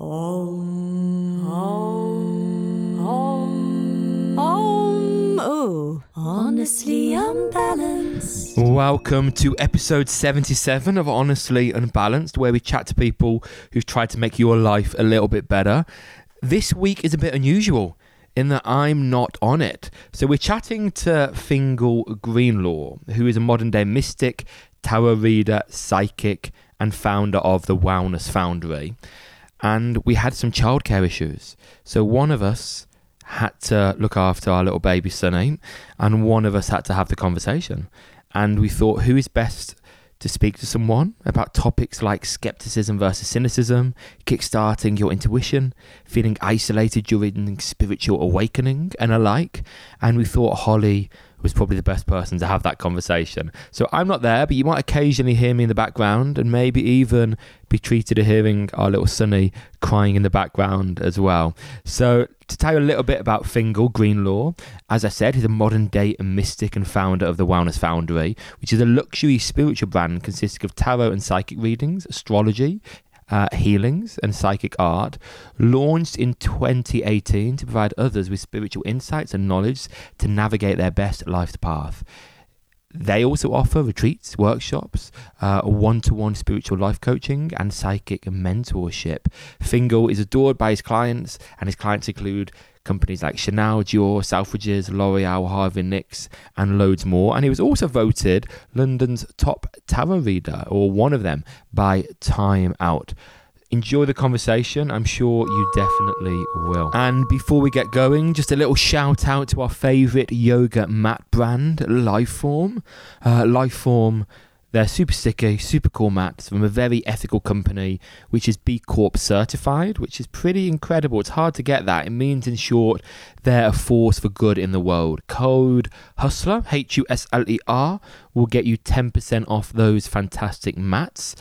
Om, om, om, om. Oh, honestly unbalanced. Welcome to episode 77 of Honestly Unbalanced, where we chat to people who've tried to make your life a little bit better. This week is a bit unusual in that I'm not on it. So we're chatting to Fingal Greenlaw, who is a modern day mystic, tarot reader, psychic, and founder of the Wellness Foundry. And we had some childcare issues. So one of us had to look after our little baby Sunny, and one of us had to have the conversation. And we thought, who is best to speak to someone about topics like skepticism versus cynicism, kickstarting your intuition, feeling isolated during spiritual awakening, and alike. And we thought Holly was probably the best person to have that conversation. So I'm not there, but you might occasionally hear me in the background and maybe even be treated to hearing our little Sunny crying in the background as well. So to tell you a little bit about Fingal Greenlaw, as I said, he's a modern day mystic and founder of the Wellness Foundry, which is a luxury spiritual brand consisting of tarot and psychic readings, astrology, uh, healings and psychic art, launched in 2018 to provide others with spiritual insights and knowledge to navigate their best life path. They also offer retreats, workshops, one to one spiritual life coaching, and psychic mentorship. Fingal is adored by his clients, and his clients include companies like Chanel, Dior, Selfridges, L'Oreal, Harvey Nicks, and loads more. And he was also voted London's top tarot reader, or one of them, by Time Out. Enjoy the conversation. I'm sure you definitely will. And before we get going, just a little shout out to our favourite yoga mat brand, Liforme. Uh, Liforme. They're super sticky, super cool mats from a very ethical company, which is B Corp certified, which is pretty incredible. It's hard to get that. It means, in short, they're a force for good in the world. Code Hustler, H U S L E R, will get you 10% off those fantastic mats.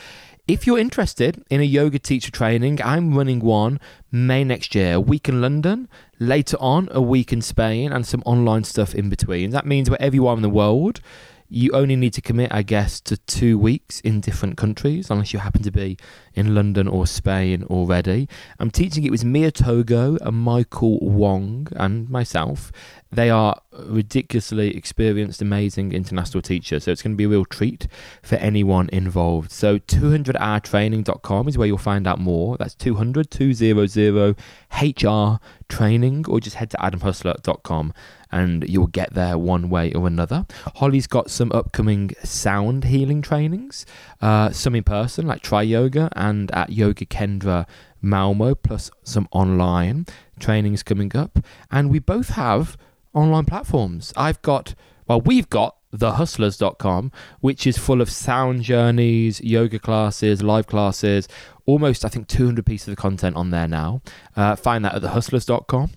If you're interested in a yoga teacher training, I'm running one May next year, a week in London, later on, a week in Spain, and some online stuff in between. That means wherever you are in the world, you only need to commit, I guess, to two weeks in different countries, unless you happen to be in London or Spain already. I'm teaching it with Mia Togo and Michael Wong and myself. They are ridiculously experienced, amazing international teachers. So it's going to be a real treat for anyone involved. So 200hourtraining.com is where you'll find out more. That's 200 200 HR training, or just head to adamhustler.com and you'll get there one way or another. Holly's got some upcoming sound healing trainings, uh, some in person like Triyoga and at Yoga Kendra Malmo, plus some online trainings coming up. And we both have online platforms. I've got, well, we've got thehustlers.com, which is full of sound journeys, yoga classes, live classes, almost, I think, 200 pieces of content on there now. Uh, find that at thehustlers.com.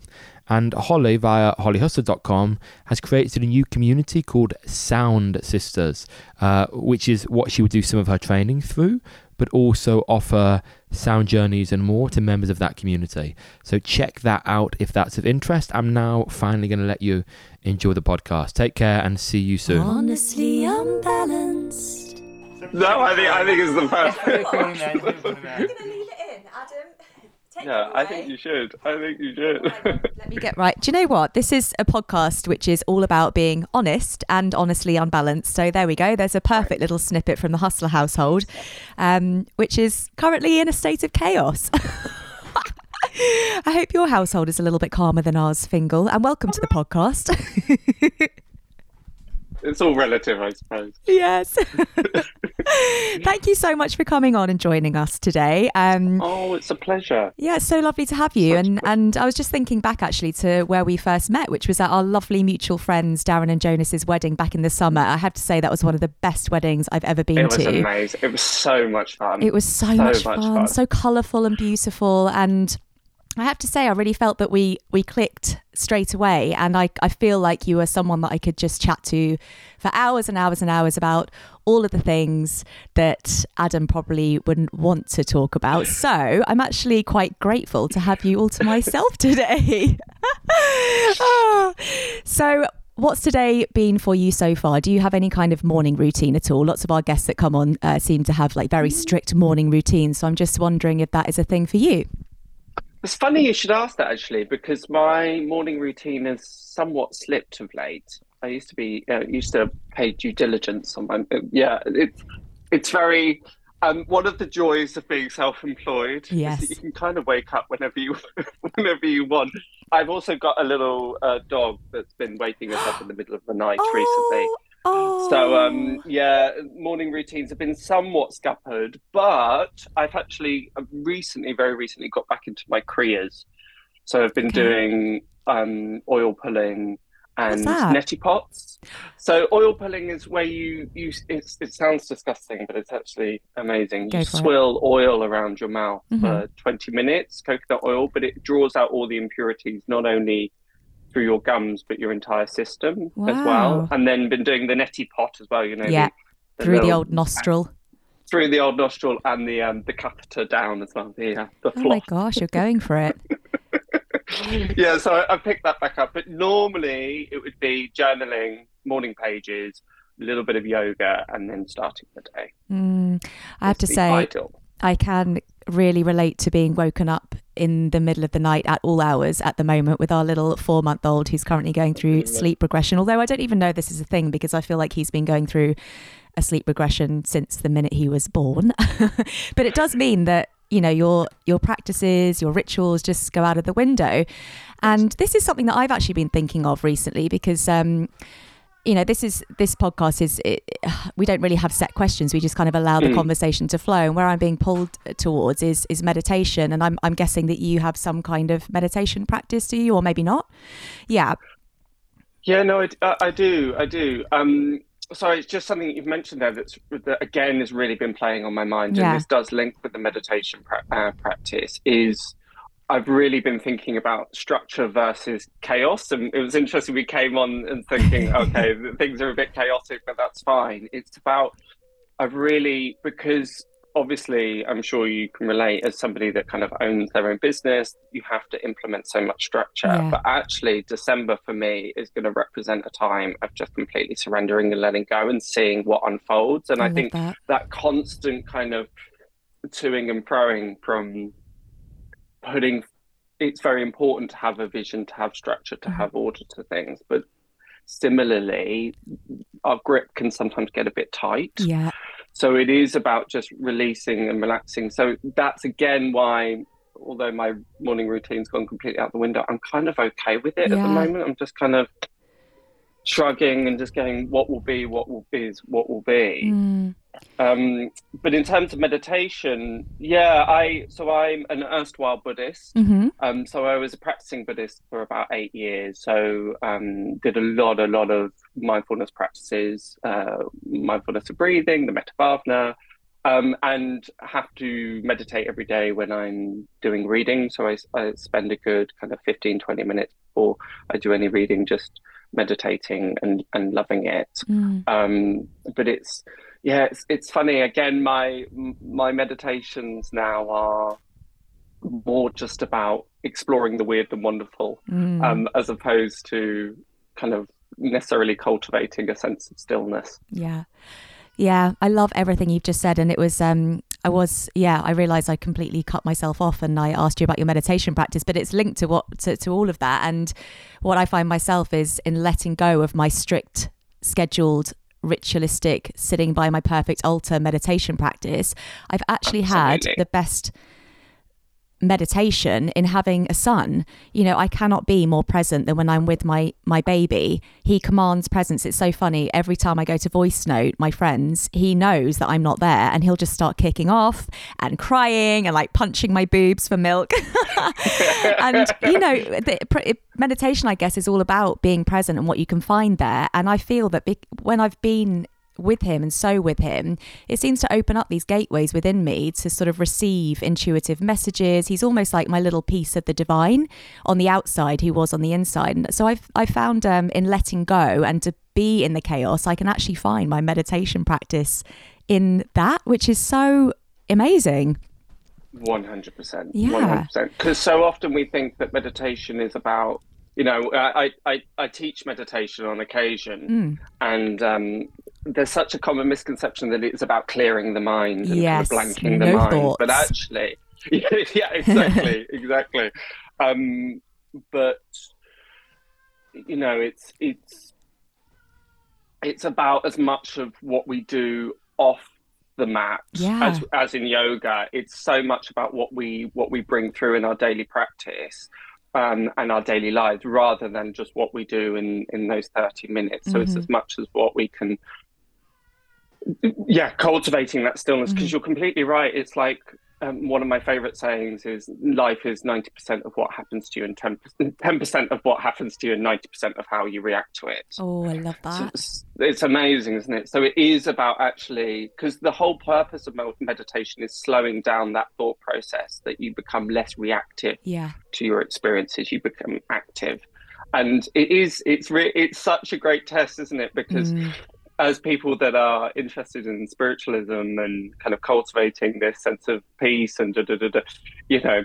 And Holly, via hollyhustler.com, has created a new community called Sound Sisters, uh, which is what she would do some of her training through, but also offer sound journeys and more to members of that community. So check that out if that's of interest. I'm now finally going to let you enjoy the podcast. Take care and see you soon. Honestly unbalanced. No, I think I think it's the first. I'm gonna leave it in, Adam. Take yeah, it I think you should. I think you should. Let me get right. Do you know what? This is a podcast which is all about being honest and honestly unbalanced. So there we go. There's a perfect little snippet from the Hustler household, um, which is currently in a state of chaos. I hope your household is a little bit calmer than ours, Fingal, and welcome to the podcast. it's all relative, I suppose. yes. Thank you so much for coming on and joining us today. Um, Oh, it's a pleasure. Yeah, it's so lovely to have you. Such And and I was just thinking back actually to where we first met, which was at our lovely mutual friends Darren and Jonas's wedding back in the summer. I have to say that was one of the best weddings I've ever been to. It was to. amazing. It was so much fun. It was so, So much, much fun, fun. so colourful and beautiful. And I have to say, I really felt that we we clicked straight away. And I, I feel like you are someone that I could just chat to for hours and hours and hours about all of the things that Adam probably wouldn't want to talk about. So I'm actually quite grateful to have you all to myself today. Ah. so What's today been for you so far? Do you have any kind of morning routine at all? Lots of our guests that come on uh, seem to have like very strict morning routines. So I'm just wondering if that is a thing for you. It's funny you should ask that actually, because my morning routine has somewhat slipped of late. I used to be uh, used to pay due diligence on my yeah. It's it's very um, one of the joys of being self-employed is Yes. that you can kind of wake up whenever you whenever you want. I've also got a little uh, dog that's been waking us up in the middle of the night recently. Oh, So um, yeah, morning routines have been somewhat scuppered, but I've actually uh, recently, very recently, got back into my Kriyas. So I've been Okay. doing um, oil pulling and neti pots. So oil pulling is where you you it's, it sounds disgusting, but it's actually amazing. Go you for it. oil around your mouth Mhm. for 20 minutes, coconut oil, but it draws out all the impurities, not only through your gums but your entire system as well. And then been doing the neti pot as well. You know, Yeah, the, through the old nostril. through the old nostril and the um the catheter down as well. The uh, the Oh my gosh, you're going for it. yeah, so I, I picked that back up. But normally it would be journaling, morning pages, a little bit of yoga, and then starting the day. Mm, I have to say, ideal. I can really relate to being woken up in the middle of the night at all hours at the moment with our little four month old who's currently going through sleep regression. Although I don't even know this is a thing because I feel like he's been going through a sleep regression since the minute he was born. but it does mean that you know your your practices, your rituals just go out of the window. And this is something that I've actually been thinking of recently because um you know this is this podcast is it, we don't really have set questions we just kind of allow the Mm. conversation to flow and where i'm being pulled towards is is meditation and i'm i'm guessing that you have some kind of meditation practice do you or maybe not yeah Yeah, no, I, I, I do, I do. Um, so it's just something that you've mentioned there that's that again has really been playing on my mind, Yeah. and this does link with the meditation pra- uh, practice. Is I've really been thinking about structure versus chaos, and it was interesting. We came on and thinking, okay, things are a bit chaotic, but that's fine. It's about I've really because obviously I'm sure you can relate as somebody that kind of owns their own business, you have to implement so much structure. Yeah. But actually December for me is going to represent a time of just completely surrendering and letting go and seeing what unfolds. And I, love think that that constant kind of toing and froing from putting it's very important to have a vision, to have structure, to have order to things. But similarly, our grip can sometimes get a bit tight. yeah So it is about just releasing and relaxing. So that's again why, although my morning routine's gone completely out the window, I'm kind of okay with it at the moment. I'm just kind of shrugging and just going, what will be, what will be, is what will be. Mm, Um, but in terms of meditation, yeah, I so I'm an erstwhile Buddhist. hmm Um, so I was a practicing Buddhist for about eight years. So um, did a lot, a lot of mindfulness practices, uh, mindfulness of breathing, the Metta Bhavana, um, and have to meditate every day when I'm doing reading. So I, I spend a good kind of 15, 20 minutes before I do any reading, just meditating and, and loving it. mm, Um, but it's yeah, it's, it's funny. Again, my my meditations now are more just about exploring the weird and wonderful, mm. um, as opposed to kind of necessarily cultivating a sense of stillness. Yeah. Yeah, I love everything you've just said. And it was, um, I was, yeah, I realized I completely cut myself off and I asked you about your meditation practice, but it's linked to what, to, to all of that. And what I find myself is in letting go of my strict, scheduled, ritualistic, sitting by my perfect altar meditation practice, I've actually had the best meditation in having a son you know i cannot be more present than when i'm with my my baby. He commands presence. It's so funny. Every time i go to voice note my friends he knows that i'm not there and he'll just start kicking off and crying and like punching my boobs for milk. And you know the, meditation i guess is all about being present and what you can find there. And i feel that be- when i've been with him and so with him, it seems to open up these gateways within me to sort of receive intuitive messages. He's almost like my little piece of the divine on the outside, he was on the inside. And so I've I found um, in letting go and to be in the chaos, I can actually find my meditation practice in that, which is so amazing. One hundred percent. Yeah. One hundred percent. Because so often we think that meditation is about. You know, I, I, I teach meditation on occasion, Mm. and um, there's such a common misconception that it's about clearing the mind and Yes, kind of blanking the no mind. thoughts. But actually, yeah, yeah, exactly, exactly. Um, but you know, it's it's it's about as much of what we do off the mat Yeah. as as in yoga. It's so much about what we what we bring through in our daily practice. Um, and our daily lives rather than just what we do in, in those 30 minutes. So it's Mhm. as much as what we can yeah cultivating that stillness because Mhm. you're completely right it's like um, one of my favorite sayings is life is 90% of what happens to you and 10 percent of what happens to you and 90% of how you react to it Oh, I love so that. it's, it's amazing isn't it so it is about actually because the whole purpose of meditation is slowing down that thought process that you become less reactive Yeah. to your experiences you become active and it is it's re- it's such a great test isn't it because Mm. As people that are interested in spiritualism and kind of cultivating this sense of peace and da, da, da, da, you know,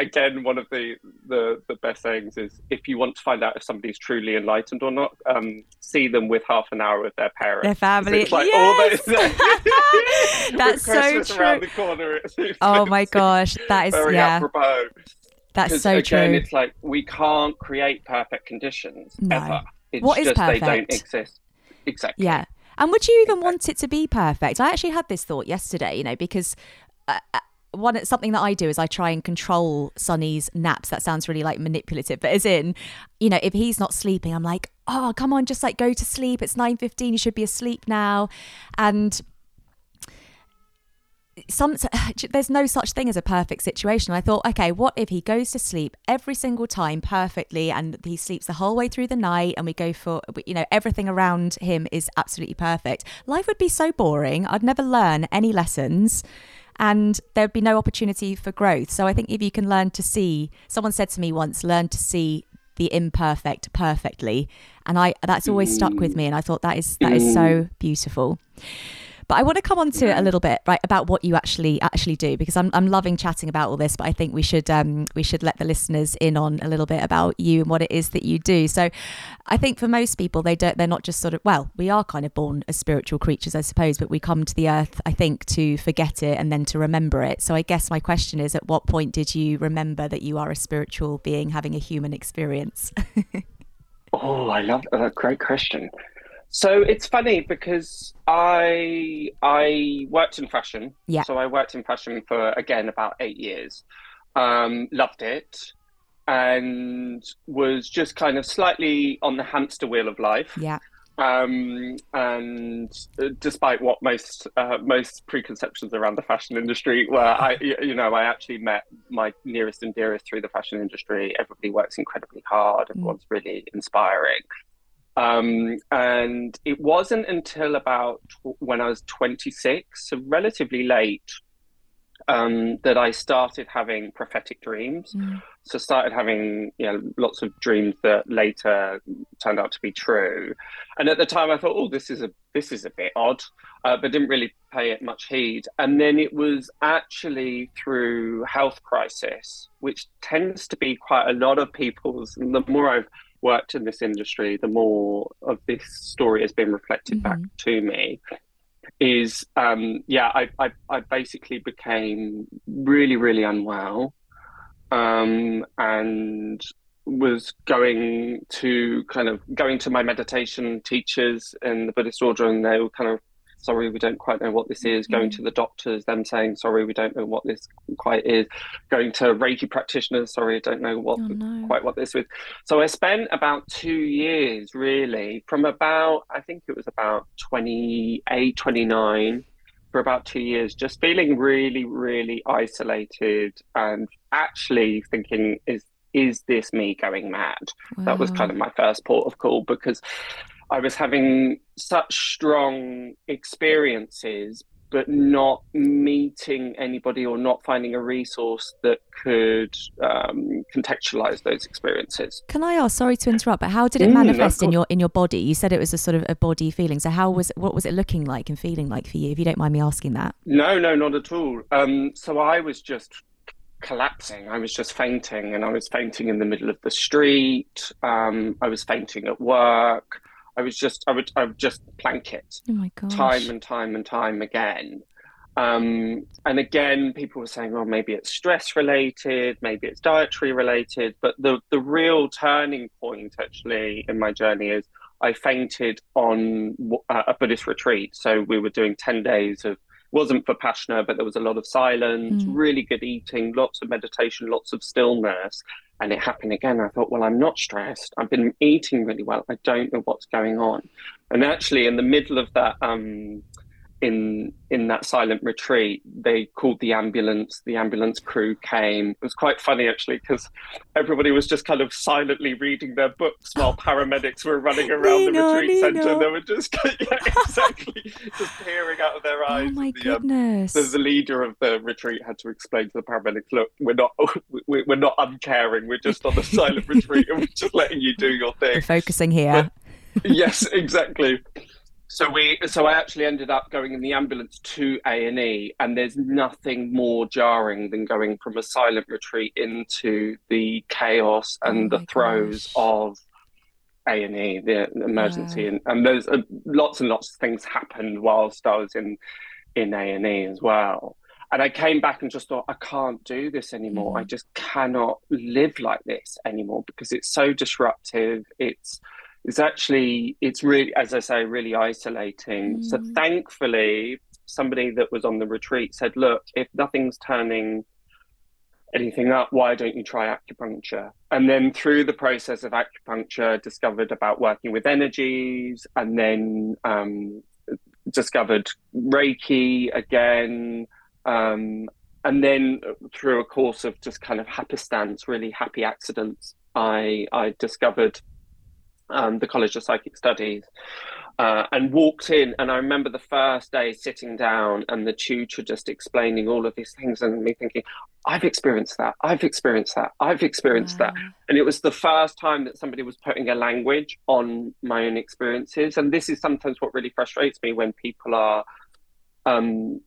again, one of the, the the best sayings is if you want to find out if somebody's truly enlightened or not, um, see them with half an hour with their parents. Their family. It's like yes! all those. That's so true. the corner. Oh my gosh, that is yeah, that's so again, true. it's like we can't create perfect conditions No. ever. It's What is just they don't perfect? exist. Exactly. Yeah. And would you even want it to be perfect? I actually had this thought yesterday, you know, because uh, uh, one something that I do is I try and control Sunny's naps. That sounds really like manipulative, but as in, you know, if he's not sleeping, I'm like, oh, come on, just like go to sleep. It's nine fifteen. You should be asleep now. And some there's no such thing as a perfect situation. I thought, okay, what if he goes to sleep every single time perfectly and he sleeps the whole way through the night and we go for you know everything around him is absolutely perfect. Life would be so boring. I'd never learn any lessons and there'd be no opportunity for growth. So I think if you can learn to see someone said to me once, learn to see the imperfect perfectly. And I that's always stuck with me and I thought that is that is so mm. beautiful. But I want to come on to it a little bit, right, about what you actually actually do, because I'm I'm loving chatting about all this, but I think we should um we should let the listeners in on a little bit about you and what it is that you do. So, I think for most people, they don't they're not just sort of well, we are kind of born as spiritual creatures, I suppose, but we come to the earth, I think, to forget it and then to remember it. So I guess my question is, at what point did you remember that you are a spiritual being having a human experience? Oh, I love that. Great question. So it's funny because I I worked in fashion. Yeah. So I worked in fashion for again about eight years. Um, loved it, and was just kind of slightly on the hamster wheel of life. yeah, Um, and uh, despite what most uh, most preconceptions around the fashion industry were, I you know I actually met my nearest and dearest through the fashion industry. Everybody works incredibly hard. Everyone's really inspiring. Um, and it wasn't until about tw- when I was 26, so relatively late, um, that I started having prophetic dreams. Mm. So started having you know lots of dreams that later turned out to be true. And at the time, I thought, oh, this is a this is a bit odd, uh, but didn't really pay it much heed. And then it was actually through health crisis, which tends to be quite a lot of people's. And the more I've worked in this industry, the more of this story has been reflected back to me. Is um, yeah, I, I I basically became really really unwell, um, and was going to kind of going to my meditation teachers in the Buddhist order, and they were kind of sorry, we don't quite know what this is. Going to mm-hmm. the doctors, them saying sorry, we don't know what this quite is. Going to Reiki practitioners, sorry, I don't know what Oh, no. quite what this is. So I spent about two years really from about I think it was about 28, 29 for about two years, just feeling really, really isolated and actually thinking, is is this me going mad? That was kind of my first port of call because I was having such strong experiences, but not meeting anybody or not finding a resource that could um, contextualize those experiences. Can I ask? Sorry to interrupt, but how did it Mm, manifest in your in your body? You said it was a sort of a body feeling. So how was what was it looking like and feeling like for you? If you don't mind me asking that. No, no, not at all. Um, so I was just collapsing. I was just fainting, and I was fainting in the middle of the street. Um, I was fainting at work. I was just, I would, I would just plank it Oh time and time and time again. Um, and again, people were saying, "Oh, maybe it's stress related, maybe it's dietary related." But the the real turning point, actually, in my journey is I fainted on uh, a Buddhist retreat. So we were doing ten days of wasn't for vipassana, but there was a lot of silence, mm. really good eating, lots of meditation, lots of stillness. And it happened again. I thought, well, I'm not stressed. I've been eating really well. I don't know what's going on. And actually, in the middle of that um, in in that silent retreat they called the ambulance the ambulance crew came. It was quite funny actually because everybody was just kind of silently reading their books while paramedics were running around Nino, the retreat Nino. center. they were just yeah, exactly just peering out of their oh eyes oh my the, goodness. um, the, the, leader of the retreat had to explain to the paramedics look we're not we're not uncaring. We're just on a silent retreat and we're just letting you do your thing. We're focusing here. But, yes exactly so we, so I actually ended up going in the ambulance to A and E, and there's nothing more jarring than going from a silent retreat into the chaos and oh the throes gosh. of A and E, the emergency, yeah. and, and there's uh, lots and lots of things happened whilst I was in in A and E as well. And I came back and just thought, I can't do this anymore. Mm. I just cannot live like this anymore because it's so disruptive. It's it's actually it's really as i say really isolating mm. so thankfully somebody that was on the retreat said look if nothing's turning anything up why don't you try acupuncture and then through the process of acupuncture discovered about working with energies and then um, discovered reiki again um, and then through a course of just kind of happy happenstance really happy accidents i i discovered um, the College of Psychic Studies, uh, and walked in. And I remember the first day sitting down and the tutor just explaining all of these things, and me thinking, I've experienced that, I've experienced that, I've experienced wow. that. And it was the first time that somebody was putting a language on my own experiences. And this is sometimes what really frustrates me when people are um,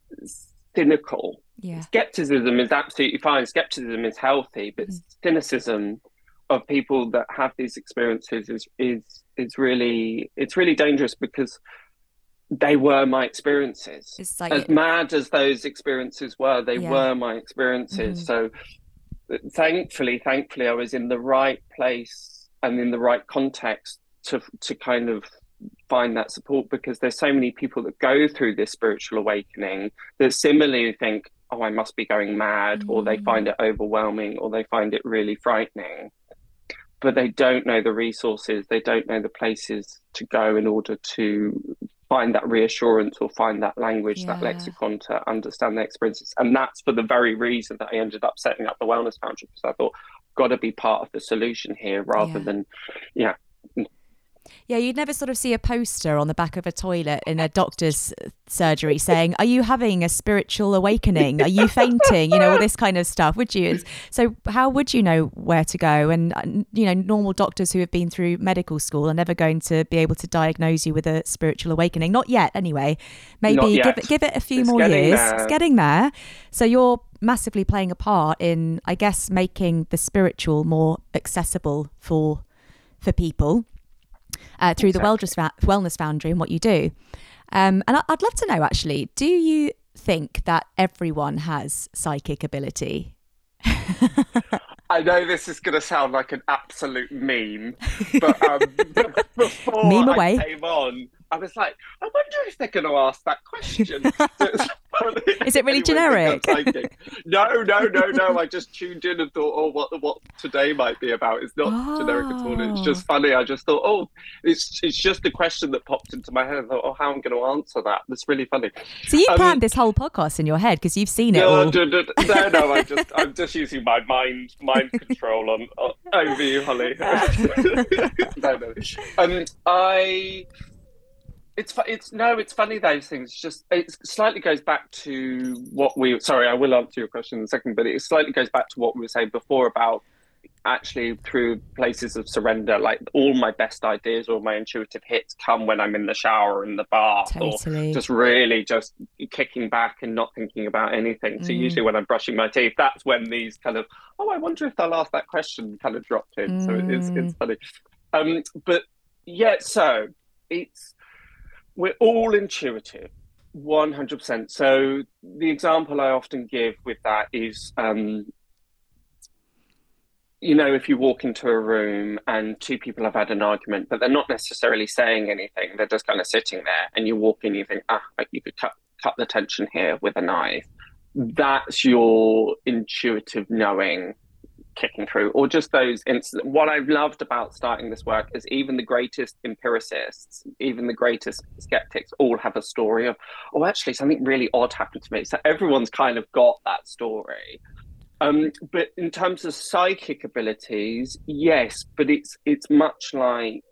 cynical. Yeah. Skepticism is absolutely fine. Skepticism is healthy, but mm. cynicism of people that have these experiences is is is really it's really dangerous because they were my experiences. Like as it... mad as those experiences were, they yeah. were my experiences. Mm-hmm. So thankfully, thankfully I was in the right place and in the right context to to kind of find that support because there's so many people that go through this spiritual awakening that similarly think, oh, I must be going mad, mm-hmm. or they find mm. it overwhelming, or they find it really frightening but they don't know the resources, they don't know the places to go in order to find that reassurance or find that language, yeah. that lexicon to understand their experiences. And that's for the very reason that I ended up setting up the Wellness Foundation because I thought, got to be part of the solution here rather yeah. than, yeah, yeah, you'd never sort of see a poster on the back of a toilet in a doctor's surgery saying, Are you having a spiritual awakening? Are you fainting? You know, all this kind of stuff, would you? So, how would you know where to go? And, uh, you know, normal doctors who have been through medical school are never going to be able to diagnose you with a spiritual awakening. Not yet, anyway. Maybe give it, give it a few it's more years. There. It's getting there. So, you're massively playing a part in, I guess, making the spiritual more accessible for for people uh, through exactly. the Wellness, Wellness Foundry and what you do. Um, and I'd love to know actually, do you think that everyone has psychic ability? I know this is going to sound like an absolute meme, but um, before meme away. I came on, I was like, I wonder if they're going to ask that question. Is it really generic? no, no, no, no. I just tuned in and thought, oh, what what today might be about. It's not oh. generic at all. It's just oh. funny. I just thought, oh, it's it's just a question that popped into my head. I thought, oh, how I'm going to answer that? That's really funny. So you um, planned this whole podcast in your head because you've seen it no, all. No, no, I just I'm just using my mind mind control on, on over you, Holly. no, no. Um, I it's it's no, it's funny those things. It's just it slightly goes back to what we. Sorry, I will answer your question in a second, but it slightly goes back to what we were saying before about actually through places of surrender. Like all my best ideas or my intuitive hits come when I'm in the shower in the bath, totally. or just really just kicking back and not thinking about anything. So mm. usually when I'm brushing my teeth, that's when these kind of oh, I wonder if they'll ask that question kind of dropped in. Mm. So it's it's funny. Um, but yeah, so it's we're all intuitive. One hundred percent. So the example I often give with that is, um, you know, if you walk into a room and two people have had an argument, but they're not necessarily saying anything, they're just kind of sitting there, and you walk in, you think, ah, you could cut cut the tension here with a knife. That's your intuitive knowing kicking through, or just those. What I've loved about starting this work is even the greatest empiricists, even the greatest skeptics, all have a story of, oh, actually, something really odd happened to me. So everyone's kind of got that story. Um, but in terms of psychic abilities, yes, but it's it's much like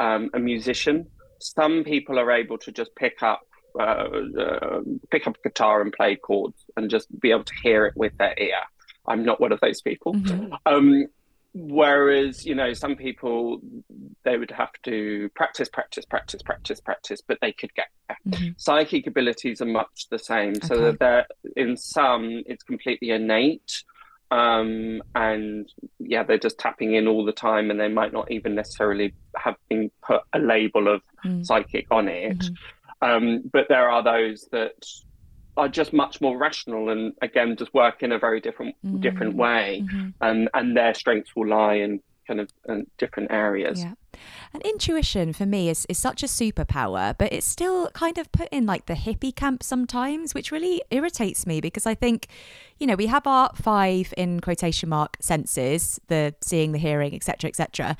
um, a musician. Some people are able to just pick up uh, uh, pick up a guitar and play chords and just be able to hear it with their ear. I'm not one of those people. Mm-hmm. Um, whereas, you know, some people they would have to practice, practice, practice, practice, practice, but they could get there. Mm-hmm. Psychic abilities are much the same. Okay. So that they're in some it's completely innate. Um, and yeah, they're just tapping in all the time, and they might not even necessarily have been put a label of mm. psychic on it. Mm-hmm. Um, but there are those that are just much more rational and again just work in a very different mm-hmm. different way mm-hmm. and and their strengths will lie in kind of in different areas yeah and intuition for me is, is such a superpower but it's still kind of put in like the hippie camp sometimes which really irritates me because i think you know we have our five in quotation mark senses the seeing the hearing etc etc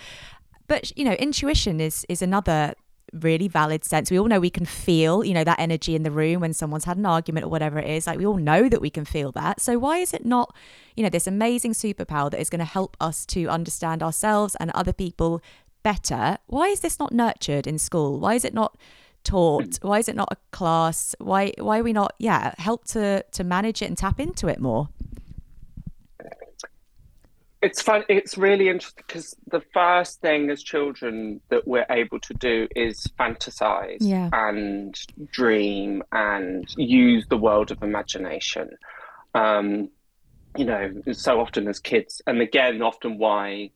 but you know intuition is is another really valid sense. We all know we can feel, you know, that energy in the room when someone's had an argument or whatever it is. Like we all know that we can feel that. So why is it not, you know, this amazing superpower that is going to help us to understand ourselves and other people better? Why is this not nurtured in school? Why is it not taught? Mm. Why is it not a class? Why why are we not yeah, help to to manage it and tap into it more? It's fun. It's really interesting because the first thing as children that we're able to do is fantasize yeah. and dream and use the world of imagination. Um, you know, so often as kids, and again, often why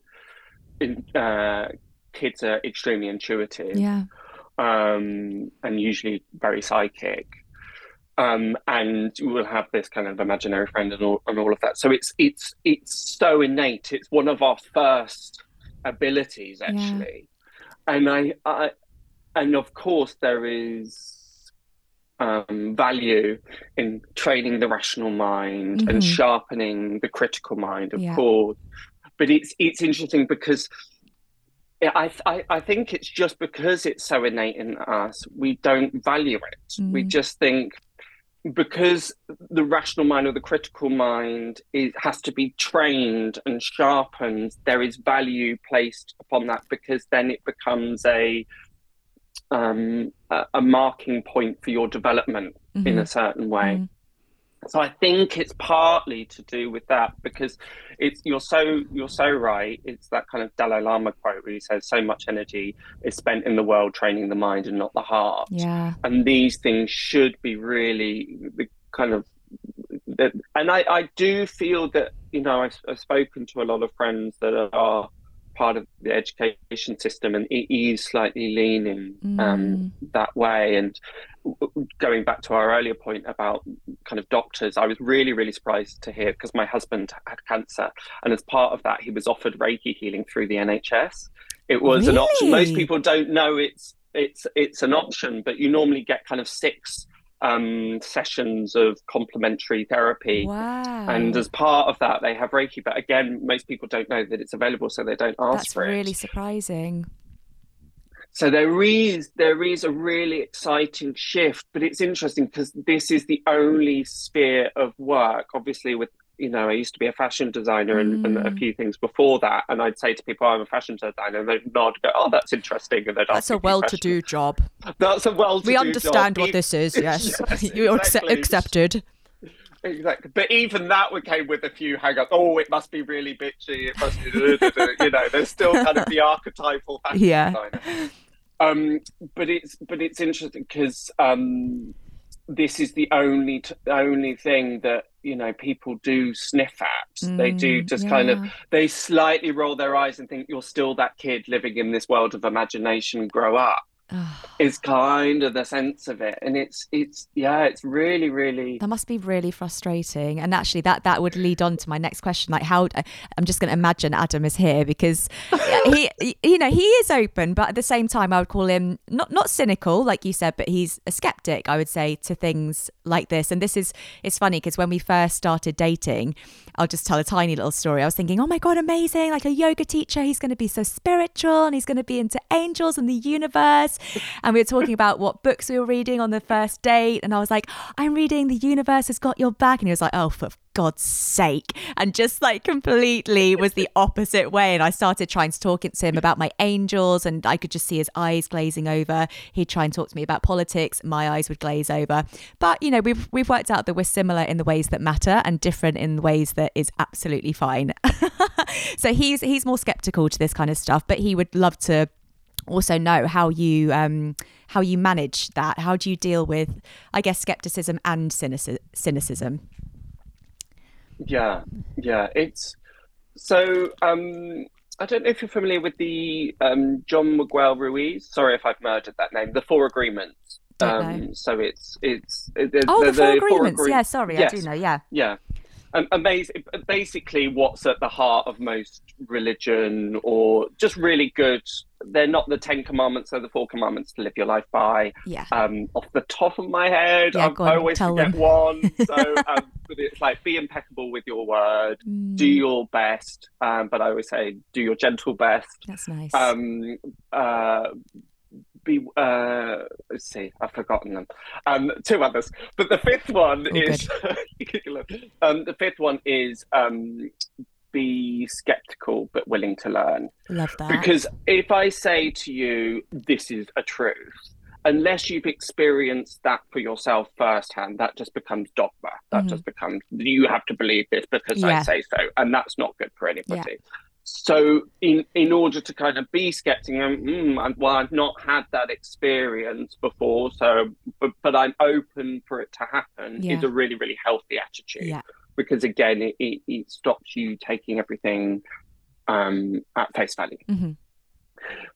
in, uh, kids are extremely intuitive. Yeah. Um, and usually very psychic um, and you will have this kind of imaginary friend and all, and all of that. So it's it's it's so innate. It's one of our first abilities, actually, yeah. and I, I and of course there is um, value in training the rational mind mm-hmm. and sharpening the critical mind, of yeah. course. But it's it's interesting because. I, I, I think it's just because it's so innate in us, we don't value it. Mm. We just think, because the rational mind or the critical mind is, has to be trained and sharpened, there is value placed upon that because then it becomes a um, a, a marking point for your development mm-hmm. in a certain way. Mm-hmm. So I think it's partly to do with that because it's you're so you're so right. It's that kind of Dalai Lama quote where he says, "So much energy is spent in the world training the mind and not the heart." Yeah, and these things should be really the kind of. And I, I do feel that you know I've, I've spoken to a lot of friends that are part of the education system, and it is slightly leaning um, mm. that way. And going back to our earlier point about kind of doctors, I was really, really surprised to hear because my husband had cancer, and as part of that, he was offered Reiki healing through the NHS. It was really? an option. Most people don't know it's it's it's an option, but you normally get kind of six um, sessions of complementary therapy. Wow. And as part of that, they have Reiki. But again, most people don't know that it's available, so they don't ask That's for it. That's really surprising. So there is there is a really exciting shift, but it's interesting because this is the only sphere of work. Obviously, with you know, I used to be a fashion designer and, mm. and, a mm. few things before that. And I'd say to people, oh, I'm a fashion designer. And they'd nod, go, oh, that's interesting. And they'd That's a well to do job. That's a well to do We understand job. what this is, yes. yes You're exactly. accepted. Exactly. But even that would came with a few hang ups. Oh, it must be really bitchy. It must be, you know, there's still kind of the archetypal fashion yeah. designer. Um, but it's but it's interesting because um, this is the only t- only thing that you know people do sniff at mm, they do mm, just yeah. kind of they slightly roll their eyes and think you're still that kid living in this world of imagination grow up is kind of the sense of it and it's it's yeah it's really really That must be really frustrating. And actually, that that would lead on to my next question. Like, how uh, I'm just going to imagine Adam is here because he, you know, he is open, but at the same time, I would call him not not cynical, like you said, but he's a skeptic. I would say to things like this. And this is it's funny because when we first started dating, I'll just tell a tiny little story. I was thinking, oh my god, amazing! Like a yoga teacher, he's going to be so spiritual and he's going to be into angels and the universe. And we were talking about what books we were reading on the first date, and I was like, I'm reading The Universe Has Got Your Back, and he was like, oh, for God's sake, and just like completely was the opposite way. And I started trying to talk to him about my angels, and I could just see his eyes glazing over. He'd try and talk to me about politics, my eyes would glaze over. But you know, we've we've worked out that we're similar in the ways that matter and different in ways that is absolutely fine. so he's he's more skeptical to this kind of stuff, but he would love to also know how you um, how you manage that. How do you deal with, I guess, skepticism and cynici- cynicism? Yeah, yeah. It's so. Um, I don't know if you're familiar with the um, Don Miguel Ruiz. Sorry if I've murdered that name. The Four Agreements. Um. So it's it's the, Oh, the, four the agreements. agree- yeah, sorry, Yes. I do know. Yeah, Yeah. Um, bas- basically, what's at the heart of most religion, or just really good, they're not the Ten Commandments, they're the Four Commandments to live your life by. yeah. Um, off the top of my head, Yeah, I, I always forget them. one. So, um, it's like be impeccable with your word, Mm, do your best, um, but I always say do your gentle best. that's nice. Um, uh, be uh, let's see, I've forgotten them. Um, two others, but the fifth one Oh, is um, the fifth one is um, be skeptical but willing to learn. Love that. Because if I say to you, this is a truth, unless you've experienced that for yourself firsthand, that just becomes dogma. That Mhm. just becomes, you have to believe this because Yeah. I say so. And that's not good for anybody. So, in, in order to kind of be skeptical, mm, and, well, I've not had that experience before, so but, but I'm open for it to happen. Yeah. Is a really really healthy attitude yeah, because again, it, it, it stops you taking everything um, at face value. hmm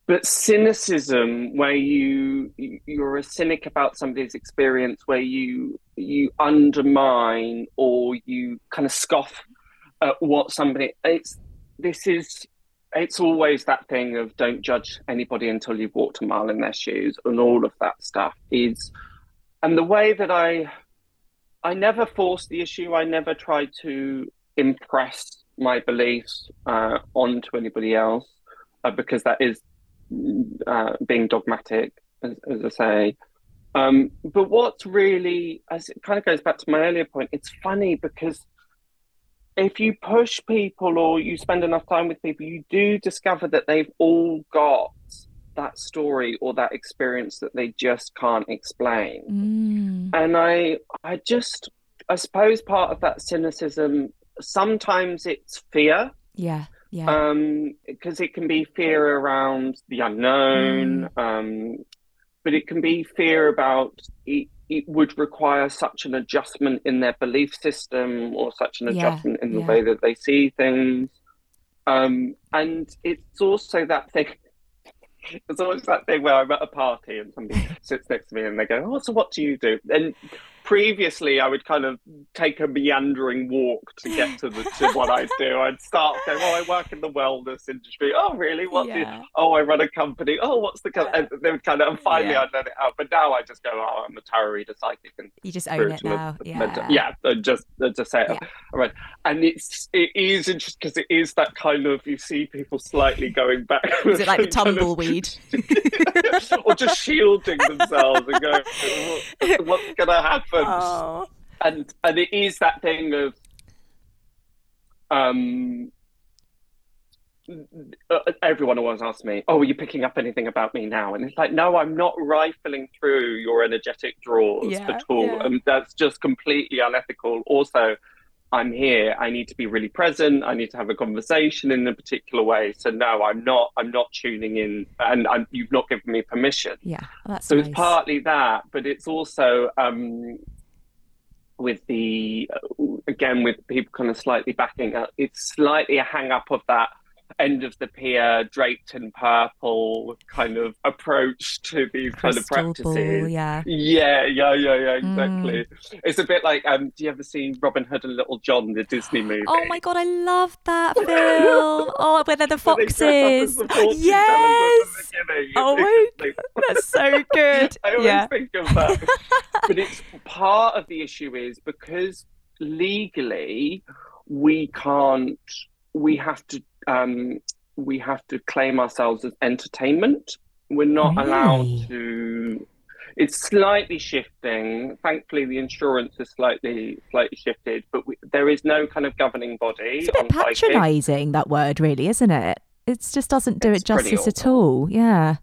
But cynicism, where you you're a cynic about somebody's experience, where you you undermine or you kind of scoff at what somebody it's this is it's always that thing of don't judge anybody until you've walked a mile in their shoes and all of that stuff is and the way that I I never force the issue. I never try to impress my beliefs uh, onto anybody else uh, because that is uh, being dogmatic, as, as I say. Um, but what's really, as it kind of goes back to my earlier point, it's funny because if you push people or you spend enough time with people, you do discover that they've all got that story or that experience that they just can't explain. Mm, and i i just i suppose part of that cynicism sometimes it's fear. Yeah, yeah, um because it can be fear around the unknown um but it can be fear about it, would require such an adjustment in their belief system or such an Yeah, adjustment in the yeah. way that they see things um and it's also that thing It's always that thing where I'm at a party and somebody sits next to me and they go, "Oh, so what do you do?" And previously, I would kind of take a meandering walk to get to the to what I do. I'd start going, "Oh, I work in the wellness industry." Oh, really? What? do Yeah. Oh, I run a company. Oh, what's the? Co-? And they would kind of, and finally, Yeah. I'd let it out. But now I just go, "Oh, I'm a tarot reader, psychic, and You just own it now. Yeah, mental." yeah, just and just say it. Yeah. All right, and it's it is interesting because it is that kind of you see people slightly going back. Is it like the tumbleweed? or just shielding themselves and going, "What's going to happen?" Oh, And and it is that thing of, um, uh, everyone always asks me, "Oh, are you picking up anything about me now?" And it's like, no, I'm not rifling through your energetic drawers Yeah, at all, yeah. and that's just completely unethical. Also. I'm here. I need to be really present. I need to have a conversation in a particular way. So no, I'm not. I'm not tuning in, and I'm, you've not given me permission. yeah. Well, that's So nice. it's partly that, but it's also um, with the again with people kind of slightly backing up. It's slightly a hang up of that. End of the pier, draped in purple kind of approach to these kind of Crystal ball, practices. yeah. Yeah, yeah, yeah, yeah, Mm. exactly. It's a bit like um, do you ever see Robin Hood and Little John, the Disney movie? Oh my god, I love that film. Oh, where they're the Where they dress up as foxes. the Yes. the. Oh my like- That's so good. I always Yeah. think of that. but it's part of the issue is because legally we can't we have to um we have to claim ourselves as entertainment. We're not Really? allowed to it's slightly shifting. Thankfully, the insurance is slightly slightly shifted, but we, there is no kind of governing body. It's a bit on patronising, that word, really, isn't it? It just doesn't do It's it justice at all. Yeah.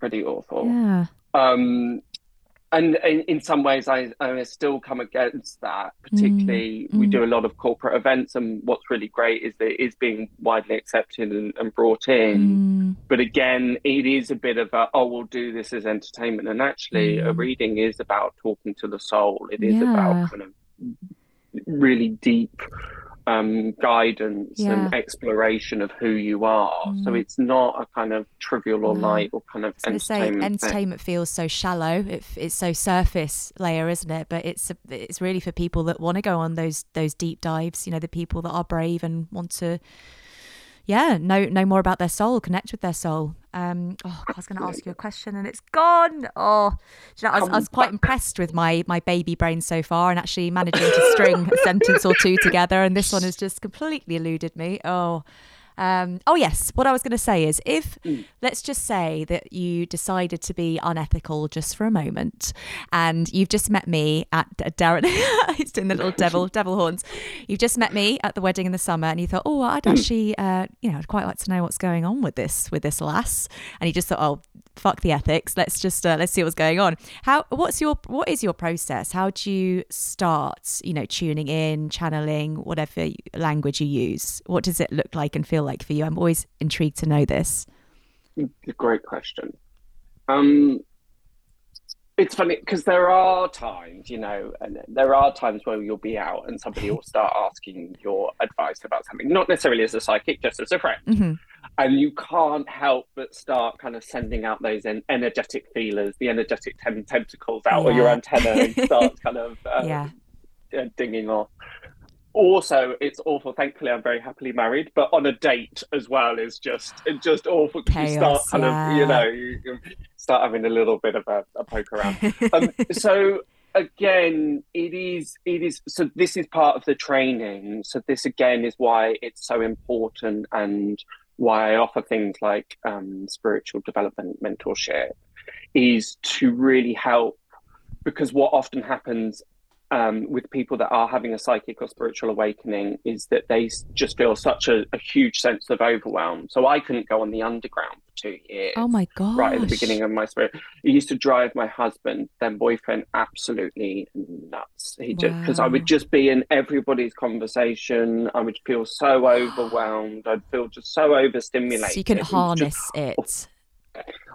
Pretty awful. Yeah. Um, and in, in some ways, I, I still come against that. Particularly, we mm. do a lot of corporate events, and what's really great is that it is being widely accepted and, and brought in. Mm, But again, it is a bit of a oh, we'll do this as entertainment, and actually, a Mm. reading is about talking to the soul. It is Yeah. about kind of really deep um, guidance and exploration of who you are. So Mm. it's not a kind of trivial or No. light or kind of I was going to say entertainment. thing. feels so shallow. It, it's so surface layer, isn't it? But it's it's really for people that want to go on those those deep dives. You know, the people that are brave and want to, yeah, know know more about their soul, connect with their soul. Um, oh, I was going to ask you a question and it's gone. Oh, you know, I was, I was quite impressed with my my baby brain so far and actually managing to string a sentence or two together. And this one has just completely eluded me. Oh. Um, oh yes, what I was going to say is if let's just say that you decided to be unethical just for a moment, and you've just met me at uh, Darren. He's doing the little devil devil horns. You've just met me at the wedding in the summer, and you thought, oh, I'd actually, uh, you know, I'd quite like to know what's going on with this with this lass. And you just thought, oh, fuck the ethics. Let's just uh, let's see what's going on. How? What's your what is your process? How do you start? You know, tuning in, channeling, whatever language you use. What does it look like and feel like for you? I'm always intrigued to know this. Great question. Um, it's funny because there are times, you know, and there are times where you'll be out and somebody will start asking your advice about something, not necessarily as a psychic, just as a friend. hmm And you can't help but start kind of sending out those en- energetic feelers, the energetic ten- tentacles out, or your Yeah. antenna starts kind of uh, Yeah. uh, dinging off. Also, it's awful. Thankfully, I'm very happily married, but on a date as well is just it's just awful. 'cause you start Chaos, kind of, you know, you, you start having a little bit of a, a poke around. um, so again, it is it is so. This is part of the training. So this again is why it's so important and why I offer things like um, spiritual development mentorship is to really help because what often happens um, with people that are having a psychic or spiritual awakening is that they just feel such a, a huge sense of overwhelm. So I couldn't go on the underground for two years. Oh my god! Right at the beginning of my spirit, it used to drive my husband, then boyfriend, absolutely nuts. He just because I would just be in everybody's conversation. I would feel so overwhelmed. I'd feel just so overstimulated. So you can't It just- harness it.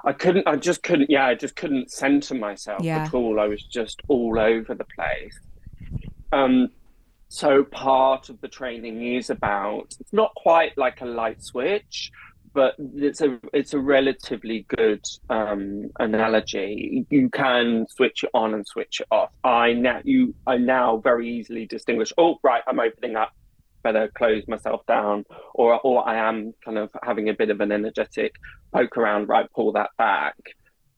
I couldn't. I just couldn't. Yeah, I just couldn't center myself Yeah. at all. I was just all over the place. Um, so part of the training is about. It's not quite like a light switch, but it's a it's a relatively good um, analogy. You can switch it on and switch it off. I now you I now very easily distinguish. Oh, right, I'm opening up. Better close myself down, or or I am kind of having a bit of an energetic poke around. Right, pull that back.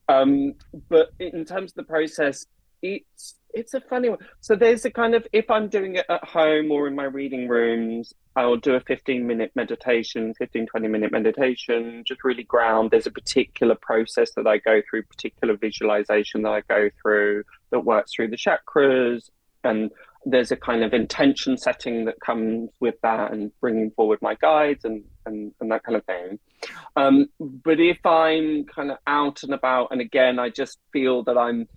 Um, but in terms of the process, it's it's a funny one. So there's a kind of if I'm doing it at home or in my reading rooms, I'll do a 15 minute meditation, 15, 20 minute meditation, just really ground. There's a particular process that I go through, particular visualization that I go through that works through the chakras. And there's a kind of intention setting that comes with that and bringing forward my guides and, and, and that kind of thing. Um, but if I'm kind of out and about, and again, I just feel that I'm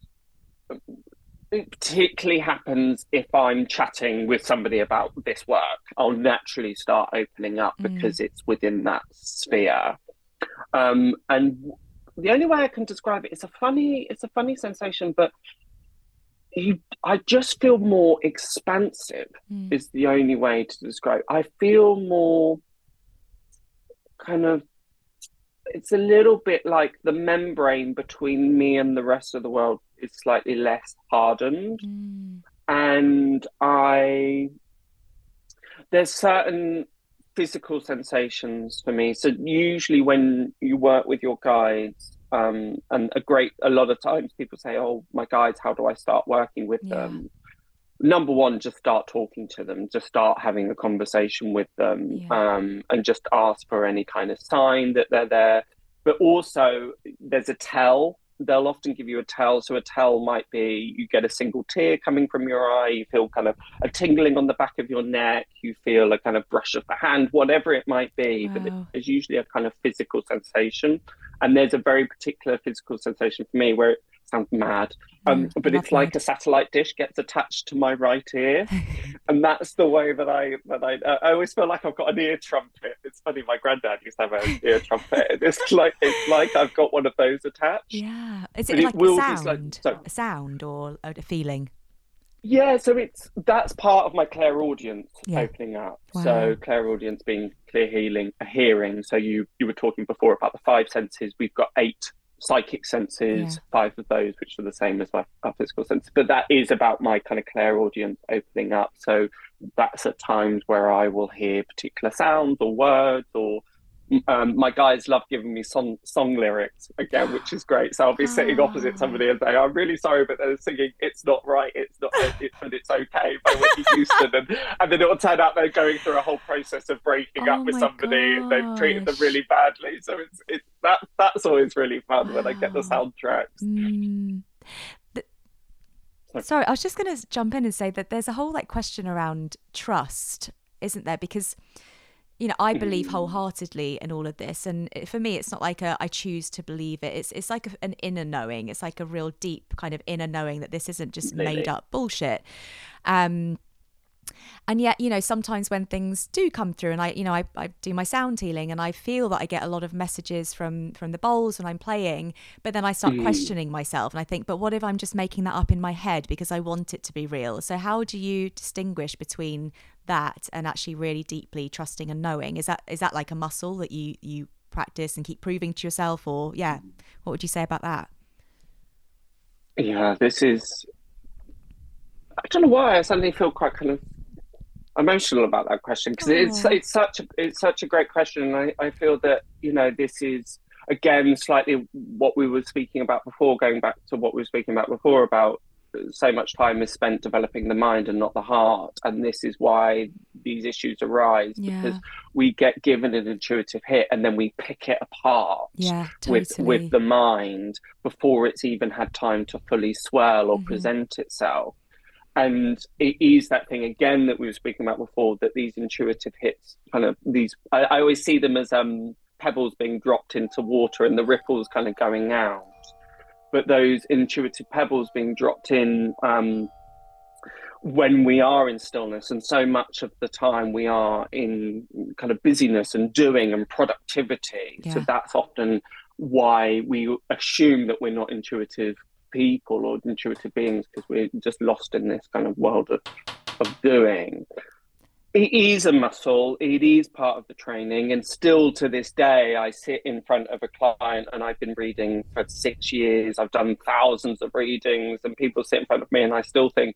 it particularly happens if I'm chatting with somebody about this work. I'll naturally start opening up Mm. because it's within that sphere. Um, and the only way I can describe it, it's a funny, it's a funny sensation, but you, I just feel more expansive Mm. is the only way to describe. I feel more kind of it's a little bit like the membrane between me and the rest of the world is slightly less hardened Mm. and i there's certain physical sensations for me so usually when you work with your guides um, and a great a lot of times people say oh my guides how do i start working with Yeah. them number one just start talking to them just start having a conversation with them Yeah. um, and just ask for any kind of sign that they're there but also there's a tell they'll often give you a tell so a tell might be you get a single tear coming from your eye you feel kind of a tingling on the back of your neck you feel a kind of brush of the hand whatever it might be but Wow. there's usually a kind of physical sensation and there's a very particular physical sensation for me where it sounds mad um, but it's like a satellite dish gets attached to my right ear and that's the way that I that I I always feel like I've got an ear trumpet. It's funny, my granddad used to have an ear trumpet. It's like it's like I've got one of those attached. Yeah. Is it like will a be like- sound? so- a sound or a a feeling? Yeah, so it's that's part of my clairaudience Yeah. opening up. Wow. So clairaudience being clear healing, a hearing. So you you were talking before about the five senses. We've got eight psychic senses, Yeah. five of those which are the same as my, our physical senses. But that is about my kind of clairaudience opening up. So that's at times where I will hear particular sounds or words or um, my guys love giving me song song lyrics again, which is great. So I'll be sitting opposite somebody and saying, "I'm really sorry, but they're singing. It's not right. It's not. It, but it's okay." By Whitney Houston, and, and then it will turn out they're going through a whole process of breaking Oh up with somebody, and they've treated them really badly. So it's it's that that's always really fun when I get the soundtracks. Mm. Sorry, I was just going to jump in and say that there's a whole like question around trust, isn't there? Because you know, I believe wholeheartedly in all of this, and for me, it's not like a I choose to believe it. It's it's like a, an inner knowing. It's like a real deep kind of inner knowing that this isn't just made up bullshit. Um, and yet you know sometimes when things do come through and i you know I, I do my sound healing and i feel that i get a lot of messages from from the bowls when i'm playing but then i start hmm. questioning myself and i think but what if i'm just making that up in my head because i want it to be real? So how do you distinguish between that and actually really deeply trusting and knowing? Is that is that like a muscle that you you practice and keep proving to yourself or yeah what would you say about that? Yeah, this is. I don't know why I suddenly feel quite kind of emotional about that question because it's Oh. it's such a it's such a great question, and I, I feel that you know this is again slightly what we were speaking about before, going back to what we were speaking about before about so much time is spent developing the mind and not the heart, and this is why these issues arise because we get given an intuitive hit and then we pick it apart yeah totally with with the mind before it's even had time to fully swell or Mhm. present itself and it is that thing again that we were speaking about before that these intuitive hits kind of these i, I always see them as um pebbles being dropped into water and the ripples kind of going out. But those intuitive pebbles being dropped in um when we are in stillness and so much of the time we are in kind of busyness and doing and productivity. So that's often why we assume that we're not intuitive people or intuitive beings because we're just lost in this kind of world of, of doing it is a muscle it is part of the training and still to this day i sit in front of a client and i've been reading for six years i've done thousands of readings and people sit in front of me and i still think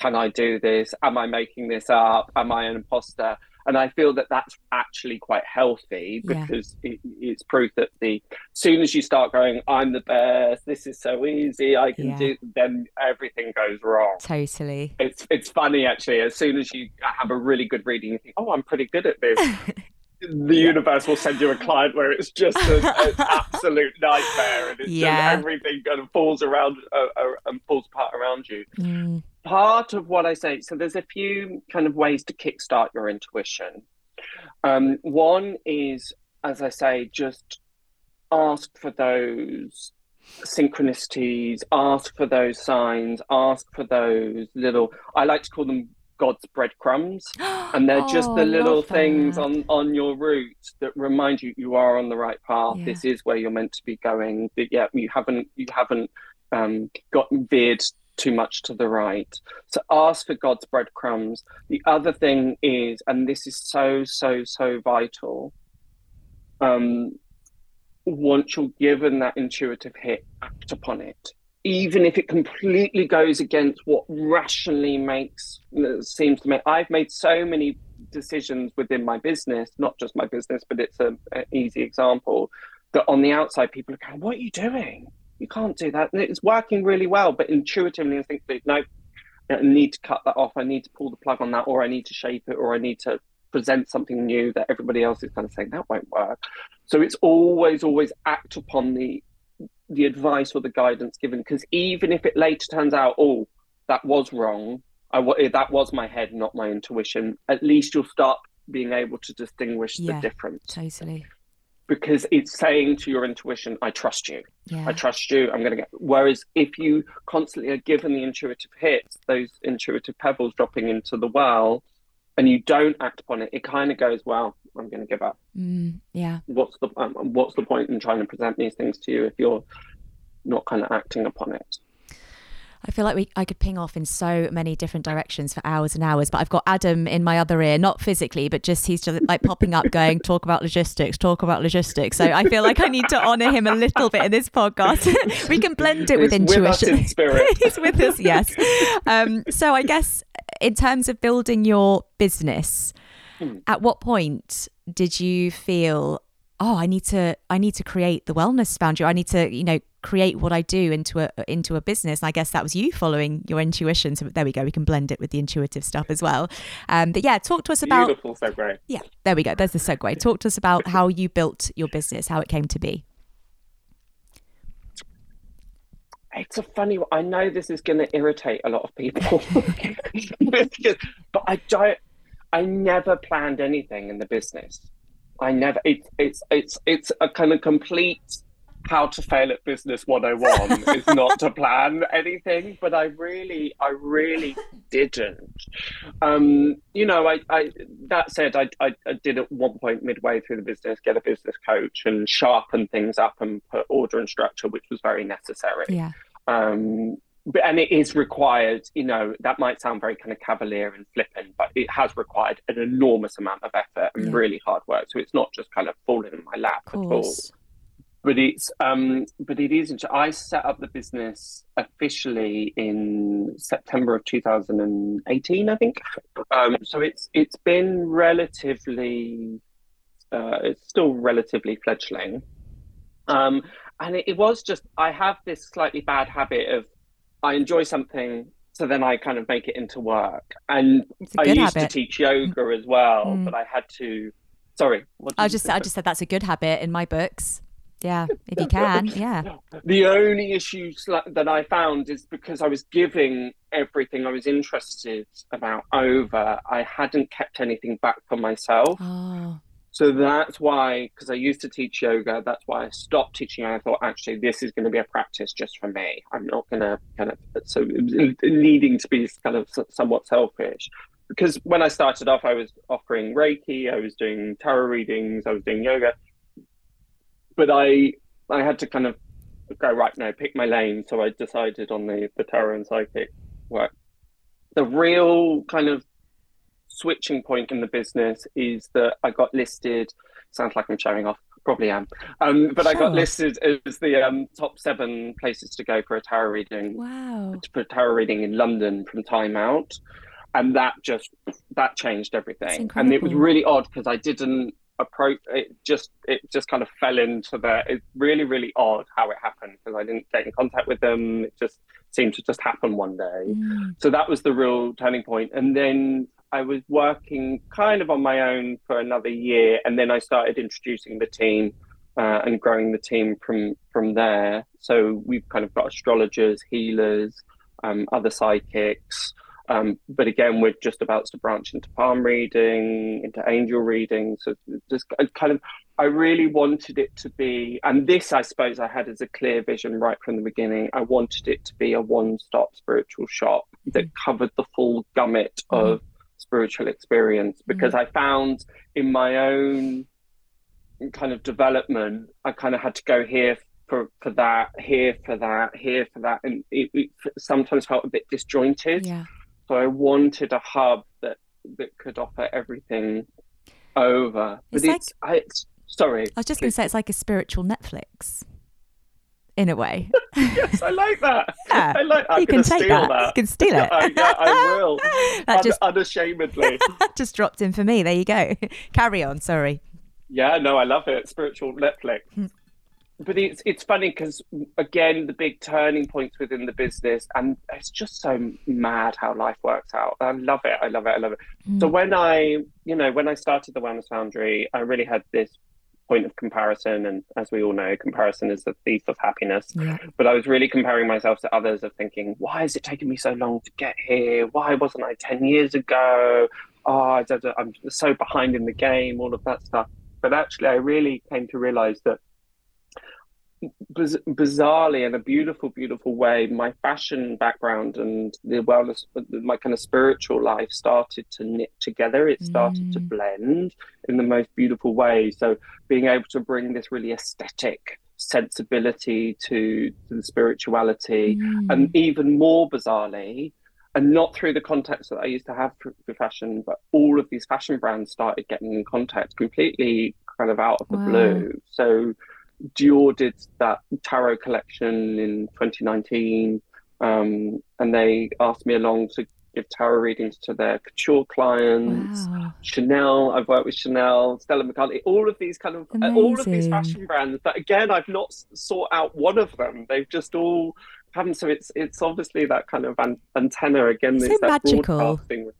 can I do this? Am I making this up? Am I an imposter? And I feel that that's actually quite healthy Yeah. because it, it's proof that the soon as you start going, I'm the best. This is so easy. I can Yeah. do. Then everything goes wrong. totally It's it's funny actually. As soon as you have a really good reading, you think, oh, I'm pretty good at this. the universe will send you a client where it's just a- an absolute nightmare, and it's Yeah. just everything kind of falls around uh, uh, and falls apart around you Mm, part of what I say, so there's a few kind of ways to kickstart your intuition. Um, one is, as I say, just ask for those synchronicities, ask for those signs, ask for those little, I like to call them God's breadcrumbs. And they're just Oh, the little things that. on, on your route that remind you you are on the right path. Yeah. This is where you're meant to be going. That yeah, you haven't you haven't um, gotten veered too much to the right. So ask for God's breadcrumbs. The other thing is, and this is so so so vital, um, once you're given that intuitive hit, act upon it. Even if it completely goes against what rationally makes seems to me, I've made so many decisions within my business, not just my business, but it's an easy example that on the outside people are going, "What are you doing? You can't do that." And it's working really well, but intuitively I think, "No, I need to cut that off. I need to pull the plug on that, or I need to shape it, or I need to present something new that everybody else is kind of saying that won't work. So it's always, always act upon the the advice or the guidance given, because even if it later turns out, oh, that was wrong, I eh, that was my head, not my intuition. At least you'll start being able to distinguish yeah, the difference. Totally. Because it's saying to your intuition, I trust you. Yeah. I trust you. I'm going to get. Whereas if you constantly are given the intuitive hits, those intuitive pebbles dropping into the well, and you don't act upon it, it kind of goes, well, I'm going to give up. Mm, yeah. What's the um, what's the point in trying to present these things to you if you're not kind of acting upon it? I feel like we I could ping off in so many different directions for hours and hours, but I've got Adam in my other ear, not physically, but just he's just like popping up, going, "Talk about logistics, talk about logistics." So I feel like I need to honour him a little bit in this podcast. we can blend it with he's intuition. With us in spirit. he's with us, yes. Um, so I guess in terms of building your business, hmm. at what point did you feel oh i need to i need to create the Wellness Foundry. I need to you know create what i do into a into a business. And i guess that was you following your intuition. So there we go. We can blend it with the intuitive stuff as well. Um but yeah talk to us about beautiful segue. Yeah there we go. There's the segue. Talk to us about how you built your business how it came to be. It's a funny one. I know this is going to irritate a lot of people, but I don't. I never planned anything in the business. I never. It's it's it's it's a kind of complete how to fail at business 101 is not to plan anything but i really i really didn't um you know i i that said I, I, I did at one point midway through the business get a business coach and sharpen things up and put order and structure which was very necessary yeah um but, and it is required, you know, that might sound very kind of cavalier and flippant, but it has required an enormous amount of effort and yeah. really hard work. So it's not just kind of falling in my lap at all. But it's um, but it isn't. I set up the business officially in September of 2018, I think. Um, so it's it's been relatively, uh, it's still relatively fledgling. Um, and it, it was just I have this slightly bad habit of I enjoy something, so then I kind of make it into work. And I used habit. to teach yoga as well, mm. but I had to. Sorry, I just I just said that's a good habit in my books. Yeah, if you can, yeah. The only issues that I found is because I was giving everything I was interested about over, I hadn't kept anything back for myself. Oh. So that's why, because I used to teach yoga, that's why I stopped teaching. I thought, actually, this is going to be a practice just for me. I'm not going to kind of, so needing to be kind of somewhat selfish. Because when I started off, I was offering Reiki, I was doing tarot readings, I was doing yoga. But I, I had to kind of go, right now, pick my lane. So I decided on the, the tarot and psychic work. The real kind of switching point in the business is that I got listed. Sounds like I'm showing off. Probably am. Um, but sure. I got listed as the um, top seven places to go for a tarot reading. Wow. For a tarot reading in London from Time Out, and that just that changed everything. And it was really odd because I didn't approach it. Just it just kind of fell into the. It's really really odd how it happened because I didn't get in contact with them. It just seemed to just happen one day. Mm. So that was the real turning point. And then I was working kind of on my own for another year, and then I started introducing the team uh, and growing the team from from there. So we've kind of got astrologers, healers, um, other psychics. Um, but again, we're just about to branch into palm reading, into angel reading. So just kind of, I really wanted it to be, and this I suppose I had as a clear vision right from the beginning. I wanted it to be a one-stop spiritual shop that covered the full gamut mm-hmm. of spiritual experience because mm. I found in my own kind of development, I kind of had to go here for, for that, here for that, here for that, and it, it sometimes felt a bit disjointed. Yeah. So I wanted a hub that that could offer everything over. But it's, it's, like... I, it's Sorry. I was just going to say it's like a spiritual Netflix, in a way. yes, I like that. Yeah, I like. I'm you can take steal that. You can steal it. I, yeah, I will. That Un- just unashamedly. just dropped in for me. There you go. Carry on. Sorry. Yeah, no, I love it. Spiritual Netflix. Hmm. But it's it's funny because again, the big turning points within the business, and it's just so mad how life works out. I love it. I love it. I love it. So Hmm. when I, you know, when I started the Wellness Foundry, I really had this point of comparison, and as we all know, comparison is the thief of happiness. Yeah. But I was really comparing myself to others, of thinking, why is it taking me so long to get here? Why wasn't I ten years ago? Oh, I'm so behind in the game. All of that stuff. But actually, I really came to realize that biz- bizarrely in a beautiful beautiful way my fashion background and the wellness my kind of spiritual life started to knit together it started to Mm. blend in the most beautiful way so being able to bring this really aesthetic sensibility to, to the spirituality Mm. and even more bizarrely and not through the contacts that I used to have for, for fashion, but all of these fashion brands started getting in contact completely kind of out of the Wow. blue. So Dior did that tarot collection in 2019, um, and they asked me along to give tarot readings to their couture clients. Wow. Chanel, I've worked with Chanel, Stella McCartney, all of these kind of uh, all of these fashion brands. But again, I've not sought out one of them. They've just all come. So it's it's obviously that kind of an- antenna again. So it's that magical. broadcasting.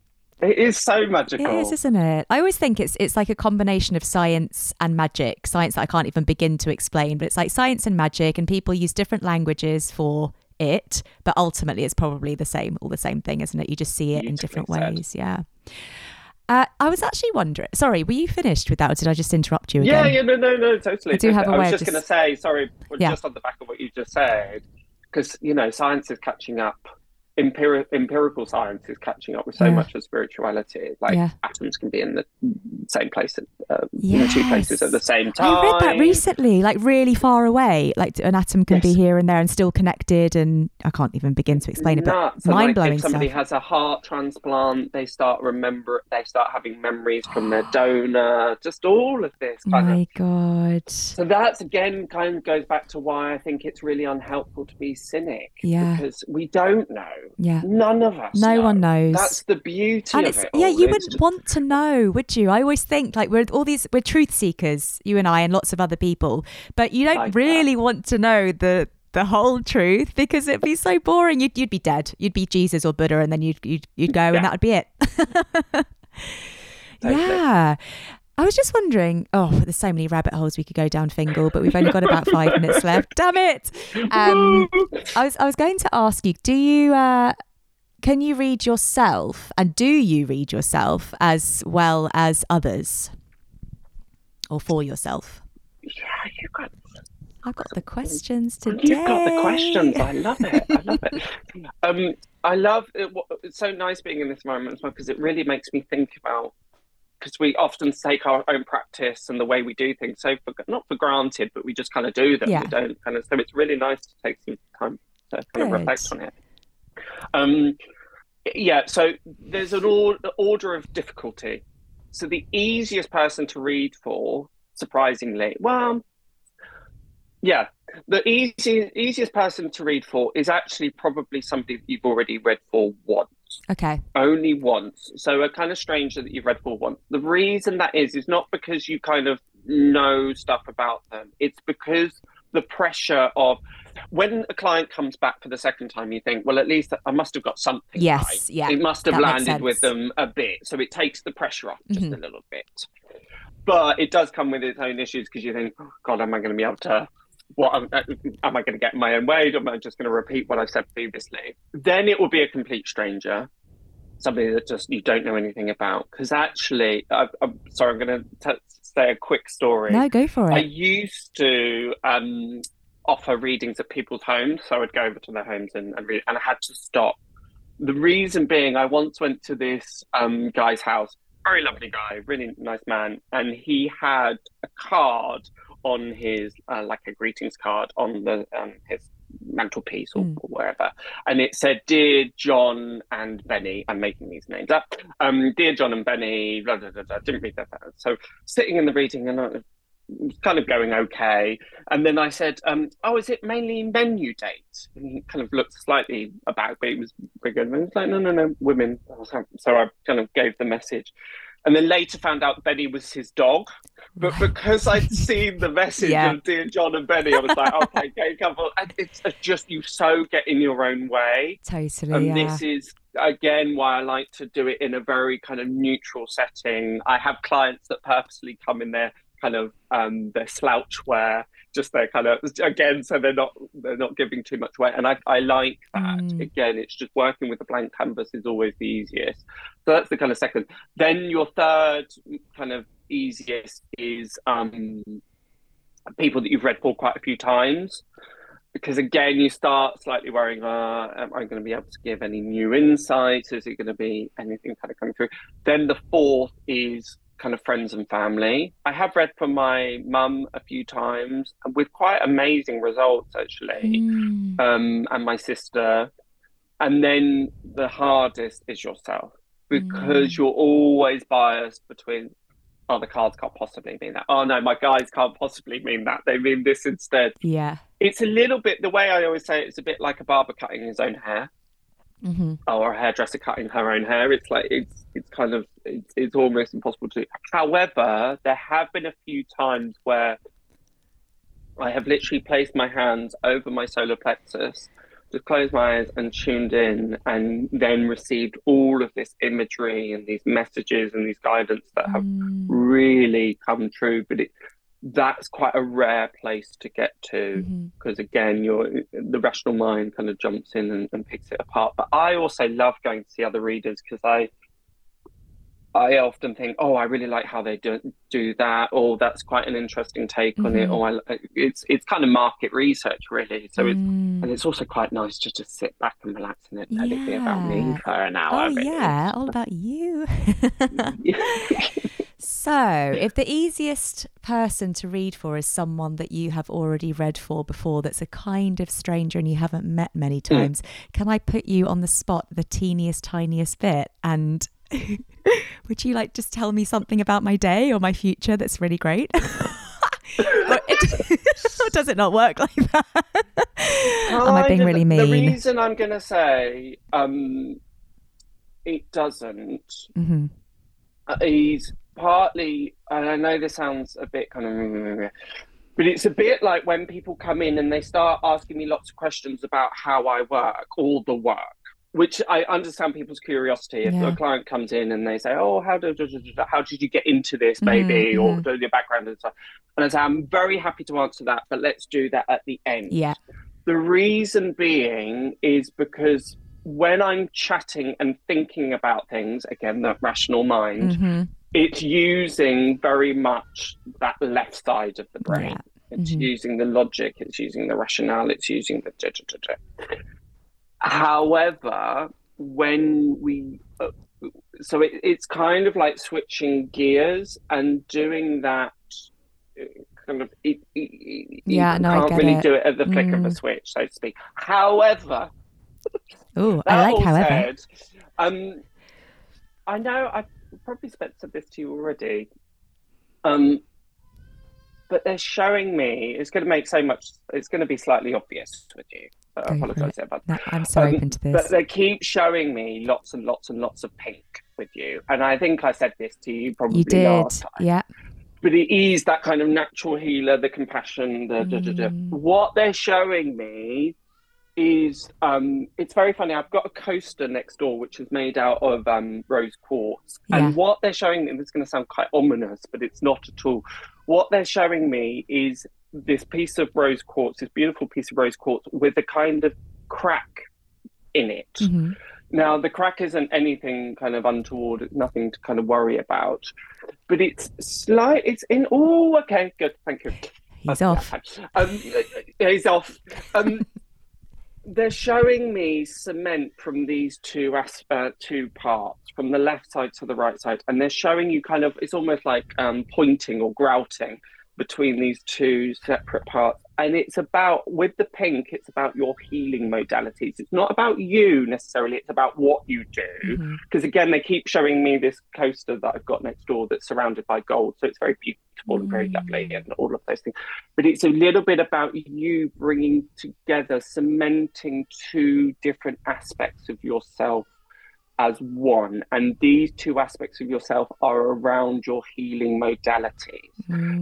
It is so magical. It is, isn't it? I always think it's it's like a combination of science and magic. Science that I can't even begin to explain, but it's like science and magic, and people use different languages for it, but ultimately it's probably the same, all the same thing, isn't it? You just see it in different said. ways. Yeah. Uh, I was actually wondering. Sorry, were you finished with that, or did I just interrupt you Yeah, again? yeah, no, no, no, totally. I do have a I way was of just going to say, sorry, Yeah. just on the back of what you just said, because you know, science is catching up. Empiri- empirical science is catching up with so Yeah. much of spirituality. Like Yeah. atoms can be in the same place, at, uh, you know, two places at the same time. I read that recently, like really far away. Like an atom can be here and there and still connected, and I can't even begin to explain it. But like, mind blowing If somebody stuff. has a heart transplant, they start remember. They start having memories from their donor. Just all of this kind of My God. So that's again kind of goes back to why I think it's really unhelpful to be cynic. Yeah. Because we don't know. Yeah. None of us. No know. one knows. That's the beauty and of it's it. yeah you wouldn't just- want to know would you i always think like we're all these we're truth seekers you and i and lots of other people but you don't Like that. really want to know the the whole truth because it'd be so boring you'd, you'd be dead you'd be jesus or buddha and then you'd you'd, you'd go Yeah. and that would be it Totally. yeah I was just wondering. Oh, there's so many rabbit holes we could go down, Fingal, but we've only got about five minutes left. Damn it! Um, I was I was going to ask you, do you uh can you read yourself and do you read yourself as well as others? Or for yourself? yeah, you got I've got the questions today. You've got the questions. I love it. I love it. Um, I love it. It's so nice being in this environment as well because it really makes me think about because we often take our own practice and the way we do things so for, not for granted, but we just kind of do them. Yeah. We don't kind of. So it's really nice to take some time to kind of reflect on it. Um, yeah. So there's an or- order of difficulty. So the easiest person to read for, surprisingly, well, yeah, the easy, easiest person to read for is actually probably somebody that you've already read for once, Okay. only once. So a kind of stranger that you've read for once. The reason that is is not because you kind of know stuff about them. It's because the pressure of when a client comes back for the second time, you think, well, at least I must have got something Yes, right. yeah, It must have landed with them a bit. So it takes the pressure off just Mhm. a little bit. But it does come with its own issues because you think, oh, God, am I going to be able to? What am, uh, am I going to get in my own way? Or am I just going to repeat what I've said previously? Then it will be a complete stranger, somebody that just you don't know anything about. Because actually, I, I'm sorry, I'm going to say a quick story. No, go for it. I used to um, offer readings at people's homes, so I'd go over to their homes and, and read, and I had to stop. The reason being, I once went to this um, guy's house, very lovely guy, really nice man, and he had a card on his, uh, like a greetings card on the um, his mantelpiece or, Mm. or wherever, and it said, "Dear John and Benny." I'm making these names up. Um, "Dear John and Benny," blah, blah, blah, didn't read that. So sitting in the reading, and I, kind of going okay. And then I said, um, "Oh, is it mainly menu dates?" And he kind of looked slightly about, but he was bigger. And I was like, "No, no, no, women." So I kind of gave the message. And then later found out Benny was his dog. But because I'd seen the message Yeah. of Dear John and Benny, I was like, okay, gay couple. And it's just you so get in your own way. Totally. And yeah. this is again why I like to do it in a very kind of neutral setting. I have clients that purposely come in their kind of um their slouch wear, just their kind of again, so they're not they're not giving too much weight. And I, I like that. Mm. Again, it's just working with a blank canvas is always the easiest. So that's the kind of second. Then your third kind of easiest is um people that you've read for quite a few times because again you start slightly worrying uh, am i going to be able to give any new insights is it going to be anything kind of coming through then the fourth is kind of friends and family i have read from my mum a few times with quite amazing results actually Mm. um, and my sister. And then the hardest is yourself because Mm. you're always biased between, oh, the cards can't possibly mean that. Oh, no, my guys can't possibly mean that. They mean this instead. Yeah. It's a little bit, the way I always say it, it's a bit like a barber cutting his own hair hmm or a hairdresser cutting her own hair. It's like, it's, it's kind of, it's, it's almost impossible to do. However, there have been a few times where I have literally placed my hands over my solar plexus, just closed my eyes and tuned in, and then received all of this imagery and these messages and these guidance that have Mm. really come true. But it, that's quite a rare place to get to because again, your the rational mind kind of jumps in and, and picks it apart. But I also love going to see other readers because I I often think, oh, I really like how they do do that, or that's quite an interesting take on it, Mhm. or I, it's it's kind of market research really. So it's Mm. and it's also quite nice to just sit back and relax and let it be about me for an hour. Oh really. yeah, all about you. so, if the easiest person to read for is someone that you have already read for before, that's a kind of stranger and you haven't met many Hmm. times, can I put you on the spot the teeniest, tiniest bit? And would you like just tell me something about my day or my future that's really great? or, it, or does it not work like that? Am I being really mean? The reason I'm going to say um, it doesn't hmm uh, is partly, and I know this sounds a bit kind of, but it's a bit like when people come in and they start asking me lots of questions about how I work, all the work. Which I understand people's curiosity. If Yeah. a client comes in and they say, "Oh, how did how did you get into this, maybe, or mhm. do your background and stuff," and I say, "I'm very happy to answer that, but let's do that at the end." Yeah. The reason being is because when I'm chatting and thinking about things, again, that rational mind, hmm it's using very much that left side of the brain. Yeah. It's Mhm. using the logic, it's using the rationale, it's using the. Da, da, da, da. However, when we. Uh, so it, it's kind of like switching gears and doing that uh, kind of. It, it, Yeah, you no, I can't get really it. do it at the flick of a Mm. switch, so to speak. However, Oh, I like however. said, um, I know I've probably said this to you already, um, but they're showing me. It's going to make so much. It's going to be slightly obvious with you. I Go apologise about No, I'm so Um, open to this. But they keep showing me lots and lots and lots of pink with you, and I think I said this to you probably You did. last time Yeah. but it is that kind of natural healer, the compassion, the da, da, da. Mm. what they're showing me is um it's very funny. I've got a coaster next door which is made out of um rose quartz. Yeah. And what they're showing me, and it's gonna sound quite ominous, but it's not at all. What they're showing me is this piece of rose quartz, this beautiful piece of rose quartz with a kind of crack in it. Mhm. Now, the crack isn't anything kind of untoward, nothing to kind of worry about, but it's slight. It's in. Oh, okay, good, thank you. He's off. Um, he's off. Um, they're showing me cement from these two uh, two parts, from the left side to the right side, and they're showing you kind of. It's almost like um, pointing or grouting. Between these two separate parts. And it's about, with the pink, it's about your healing modalities. It's not about you necessarily, it's about what you do. Mhm. Because again, they keep showing me this coaster that I've got next door that's surrounded by gold. So it's very beautiful and very lovely and all of those things. But it's a little bit about you bringing together, cementing two different aspects of yourself as one. And these two aspects of yourself are around your healing modalities.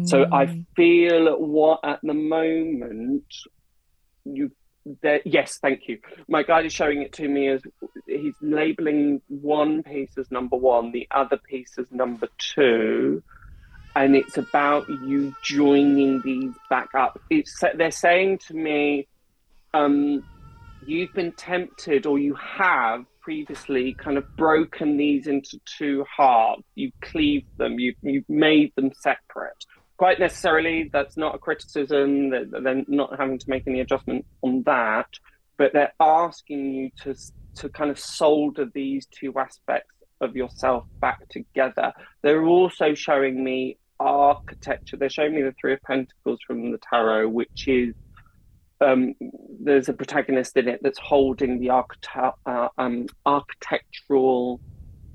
So I Mm. feel what at the moment you there yes, thank you. My guide is showing it to me as he's labeling one piece as number one, the other piece as number two. And it's about you joining these back up. It's they're saying to me, um, you've been tempted or you have previously kind of broken these into two halves. You've cleaved them, you've, you've made them separate. Quite necessarily, that's not a criticism, that they're not having to make any adjustment on that, but they're asking you to, to kind of solder these two aspects of yourself back together. They're also showing me architecture. They're showing me the Three of Pentacles from the Tarot, which is um, there's a protagonist in it that's holding the architect, uh, um, architectural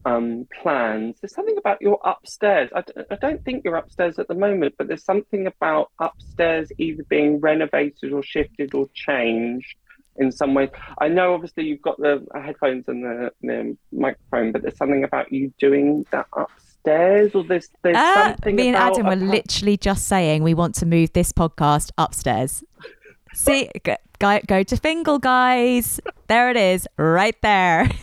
um, plans. There's something about your upstairs. I, d- I don't think you're upstairs at the moment, but there's something about upstairs either being renovated or shifted or changed in some way. I know obviously you've got the headphones and the, the microphone, but there's something about you doing that upstairs or there's, there's Ah, something me and about Adam were a- literally just saying we want to move this podcast upstairs. See, go, go, to Fingal, guys. There it is, right there.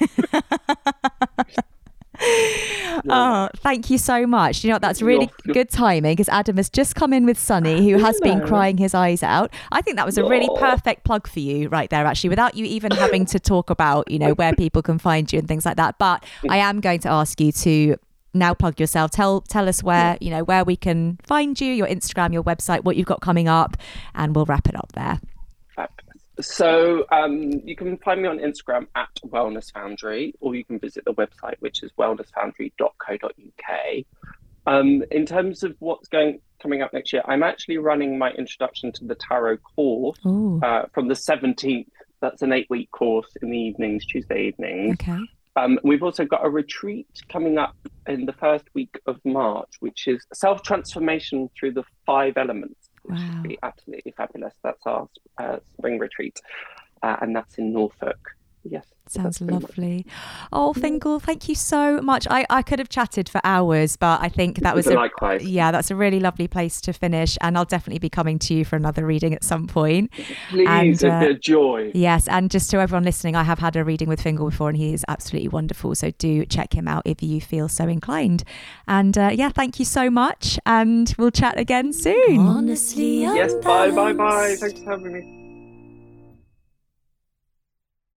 oh, thank you so much. You know what? That's really You're- good timing because Adam has just come in with Sunny, who has been crying his eyes out. I think that was a really perfect plug for you right there, actually, without you even having to talk about, you know, where people can find you and things like that. But I am going to ask you to now plug yourself. Tell tell us where you know where we can find you, your Instagram, your website, what you've got coming up, and we'll wrap it up there. So um, you can find me on Instagram at Wellness Foundry, or you can visit the website, which is wellnessfoundry.co.uk. Um, in terms of what's going coming up next year, I'm actually running my introduction to the tarot course uh, from the 17th. That's an eight-week course in the evenings, Tuesday evenings. okay. Um, we've also got a retreat coming up in the first week of March, which is self transformation through the five elements, which Wow. would be absolutely fabulous. That's our uh, spring retreat, uh, and that's in Norfolk. Yes, Sounds that's pretty much- lovely. Oh, Fingal, thank you so much. I, I could have chatted for hours, but I think that was a, likewise. yeah, that's a really lovely place to finish. And I'll definitely be coming to you for another reading at some point. Please, and, uh, a joy. Yes, and just to everyone listening, I have had a reading with Fingal before, and he is absolutely wonderful. So do check him out if you feel so inclined. And uh, yeah, thank you so much, and we'll chat again soon. Honestly, Yes, bye, bye, bye. Thanks for having me.